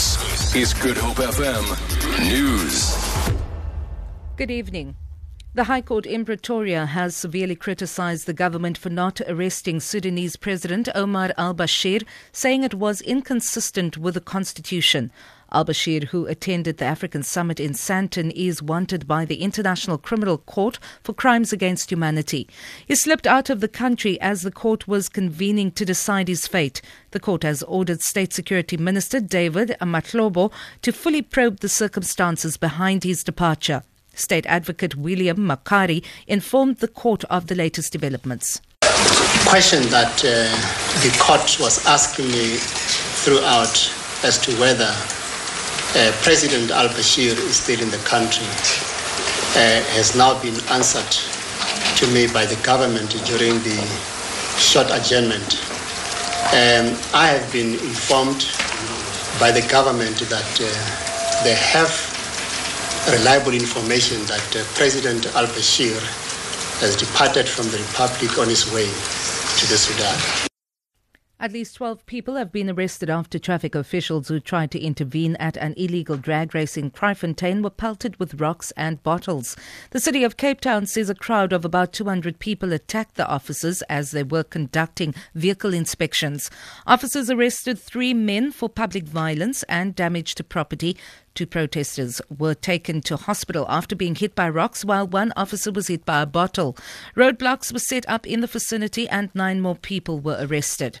This is Good Hope FM News. Good evening. The High Court in Pretoria has severely criticized the government for not arresting Sudanese President Omar al Bashir, saying it was inconsistent with the constitution. Al Bashir, who attended the African summit in Sandton, is wanted by the International Criminal Court for crimes against humanity. He slipped out of the country as the court was convening to decide his fate. The court has ordered State Security Minister David Mahlobo to fully probe the circumstances behind his departure. State Advocate William Mokhari informed the court of the latest developments. The Question that uh, the court was asking me throughout as to whether uh, President al Bashir is still in the country uh, has now been answered to me by the government during the short adjournment. Um, I have been informed by the government that uh, they have reliable information that uh, President al Bashir has departed from the republic on his way to the Sudan. At least 12 people have been arrested after traffic officials who tried to intervene at an illegal drag race in Kraaifontein were pelted with rocks and bottles. The city of Cape Town says a crowd of about 200 people attacked the officers as they were conducting vehicle inspections. Officers arrested three men for public violence and damage to property. Two protesters were taken to hospital after being hit by rocks, while one officer was hit by a bottle. Roadblocks were set up in the vicinity and nine more people were arrested.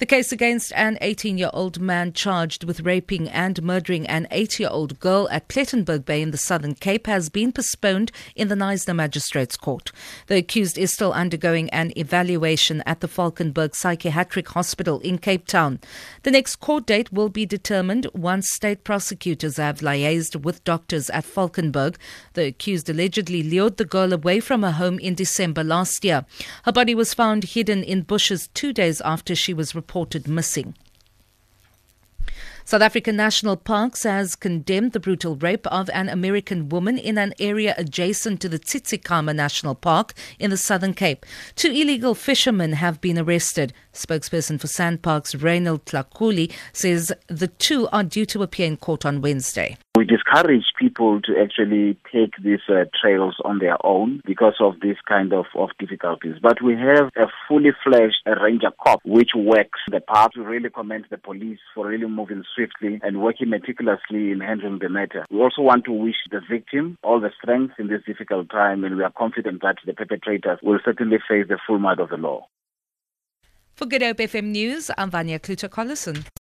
The case against an 18 year old man charged with raping and murdering an 8 year old girl at Plettenberg Bay in the Southern Cape has been postponed in the Knysna Magistrates Court. The accused is still undergoing an evaluation at the Valkenberg Psychiatric Hospital in Cape Town. The next court date will be determined once state prosecutors have liaised with doctors at Valkenberg. The accused allegedly lured the girl away from her home in December last year. Her body was found hidden in bushes two days after she was reported reported missing. South African National Parks has condemned the brutal rape of an American woman in an area adjacent to the Tsitsikamma National Park in the Southern Cape. Two illegal fishermen have been arrested. Spokesperson for SANParks, Reynold Thakhuli, says the two are due to appear in court on Wednesday. We discourage people to actually take these uh, trails on their own because of this kind of, of difficulties. But we have a fully fledged ranger corps which works the path. We really commend the police for really moving swiftly and working meticulously in handling the matter. We also want to wish the victim all the strength in this difficult time and we are confident that the perpetrators will certainly face the full might of the law. For Good Hope FM News, I'm Vanya Kluter-Collison.